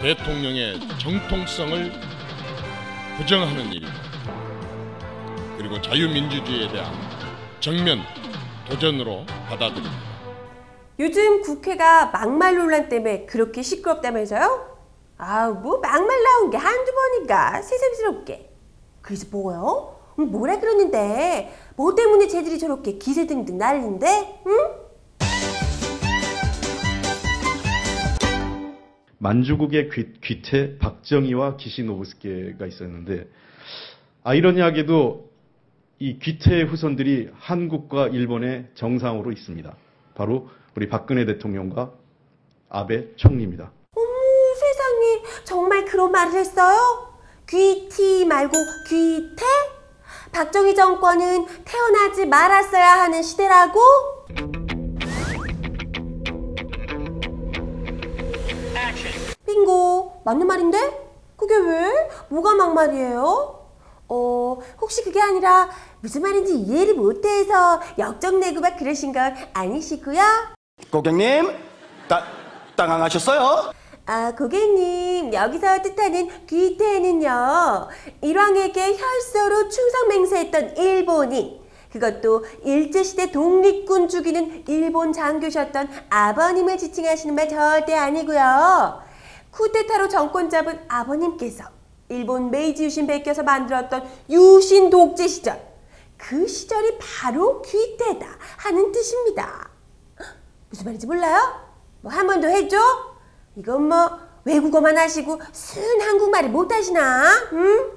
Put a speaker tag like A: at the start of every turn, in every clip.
A: 대통령의 정통성을 부정하는 일이고 그리고 자유민주주의에 대한 정면 도전으로 받아들입니다.
B: 요즘 국회가 막말 논란 때문에 그렇게 시끄럽다면서요? 아우 뭐 막말 나온 게 한두 번인가 새삼스럽게 그래서 뭐요? 음, 뭐라 그러는데 뭐 때문에 쟤들이 저렇게 기세등등 난리인데? 응?
C: 만주국의 귀, 귀태 박정희와 기시노부스케가 있었는데 아이러니하게도 이 귀태의 후손들이 한국과 일본의 정상으로 있습니다. 바로 우리 박근혜 대통령과 아베 총리입니다.
B: 어머 세상에 정말 그런 말을 했어요? 귀티 말고 귀태? 박정희 정권은 태어나지 말았어야 하는 시대라고? 맞는 말인데? 그게 왜? 뭐가 막말이에요? 어 혹시 그게 아니라 무슨 말인지 이해를 못해서 역정내고 막 그러신 건 아니시고요?
D: 고객님, 따, 당황하셨어요?
B: 아, 고객님, 여기서 뜻하는 귀태는요, 일왕에게 혈서로 충성 맹세했던 일본인, 그것도 일제시대 독립군 죽이는 일본 장교셨던 아버님을 지칭하시는 말 절대 아니고요. 쿠데타로 정권 잡은 아버님께서 일본 메이지 유신 베껴서 만들었던 유신 독재 시절, 그 시절이 바로 귀태다 하는 뜻입니다. 무슨 말인지 몰라요? 뭐 한 번 더 해줘? 이건 뭐 외국어만 하시고 순 한국말을 못 하시나? 응?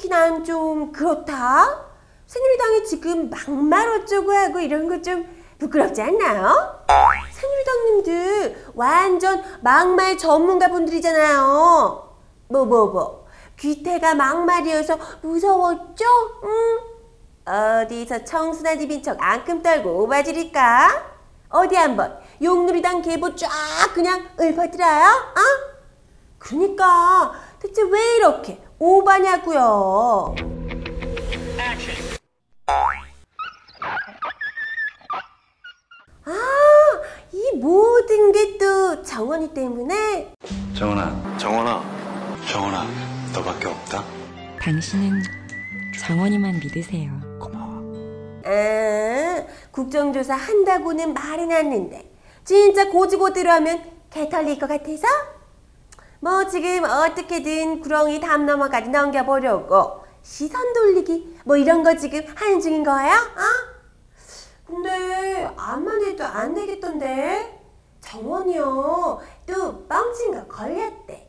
B: 솔직히 난 좀 그렇다. 새누리당이 지금 막말 어쩌고 하고 이런 거 좀 부끄럽지 않나요? 새누리당님들 완전 막말 전문가 분들이잖아요. 뭐 뭐 뭐. 귀태가 막말이어서 무서웠죠? 응? 어디서 청순한 집인 척 앙큼 떨고 오바지릴까? 어디 한번 용누리당 계보 쫙 그냥 읊어드려요? 어? 그러니까 대체 왜 이렇게 오바냐고요? 아, 이 모든 게 또 정원이 때문에
E: 정원아, 정원아, 정원아, 너밖에 없다.
F: 당신은 정원이만 믿으세요.
E: 고마워.
B: 아, 국정조사 한다고는 말은 했는데 진짜 고지고대로 하면 개 털릴 것 같아서? 뭐 지금 어떻게든 구렁이 담 넘어까지 넘겨보려고 시선 돌리기 뭐 이런 거 지금 하는 중인 거예요? 어? 근데 암만 해도 안 되겠던데 정원이요 또 뻥친 거 걸렸대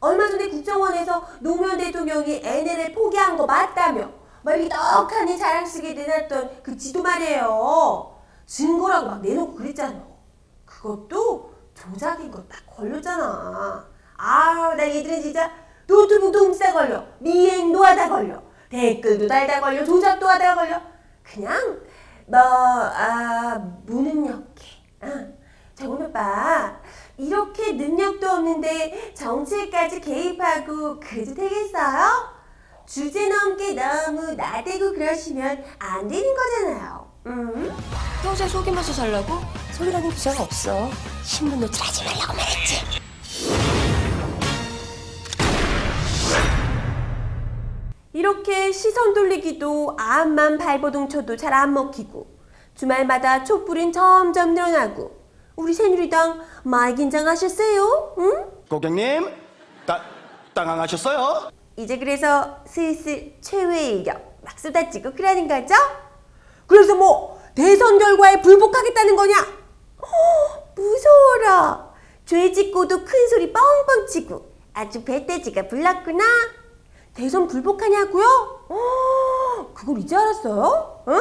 B: 얼마 전에 국정원에서 노무현 대통령이 NLL 포기한 거 맞다며 막 이렇게 떡하니 자랑스게 내놨던 그 지도 말이에요. 증거라고 막 내놓고 그랬잖아. 그것도 조작인 거 딱 걸렸잖아. 아우 나 얘들은 진짜 노트북도 훔치다 걸려. 미행도 하다 걸려. 댓글도 달다 걸려. 조작도 하다 걸려. 그냥 뭐 아, 무능력해. 아, 정훈 오빠 이렇게 능력도 없는데 정치까지 개입하고 그래도 되겠어요? 주제 넘게 너무 나대고 그러시면 안 되는 거잖아요. 음?
G: 평소에 속이면서 살라고? 속이라는 기자가 없어. 신문 노출하지 말라고 말했지.
B: 이렇게 시선 돌리기도 암만 발버둥 쳐도 잘 안 먹히고 주말마다 촛불은 점점 늘어나고 우리 새누리당 많이 긴장하셨어요? 응?
D: 고객님, 따, 당황하셨어요?
B: 이제 그래서 슬슬 최후의 이력 막 쏟아지고 그러는 거죠? 그래서 뭐 대선 결과에 불복하겠다는 거냐? 허, 무서워라. 죄 짓고도 큰 소리 뻥뻥 치고 아주 배돼지가 불났구나. 대선 불복하냐고요? 어, 그걸 이제 알았어요? 응?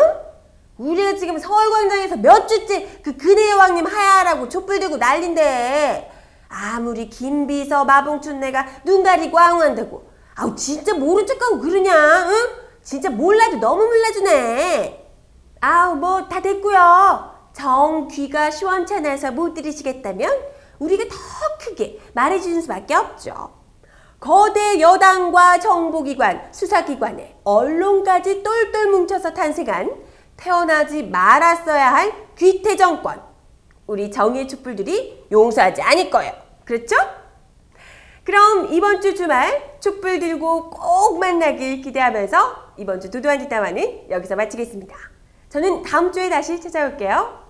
B: 우리가 지금 서울광장에서 몇 주째 그 근혜 여왕님 하야라고 촛불 들고 난린데 아무리 김비서 마봉춘 내가 눈 가리고 아웅한다고 아우 진짜 모른 척하고 그러냐 응? 진짜 몰라도 너무 몰라주네 아우 뭐 다 됐고요 정 귀가 시원찮아서 못 들으시겠다면 우리가 더 크게 말해주는 수밖에 없죠 거대 여당과 정보기관, 수사기관에 언론까지 똘똘 뭉쳐서 탄생한 태어나지 말았어야 할 귀태 정권. 우리 정의의 촛불들이 용서하지 않을 거예요. 그렇죠? 그럼 이번 주 주말 촛불 들고 꼭 만나길 기대하면서 이번 주 두두한 뒷담화는 여기서 마치겠습니다. 저는 다음 주에 다시 찾아올게요.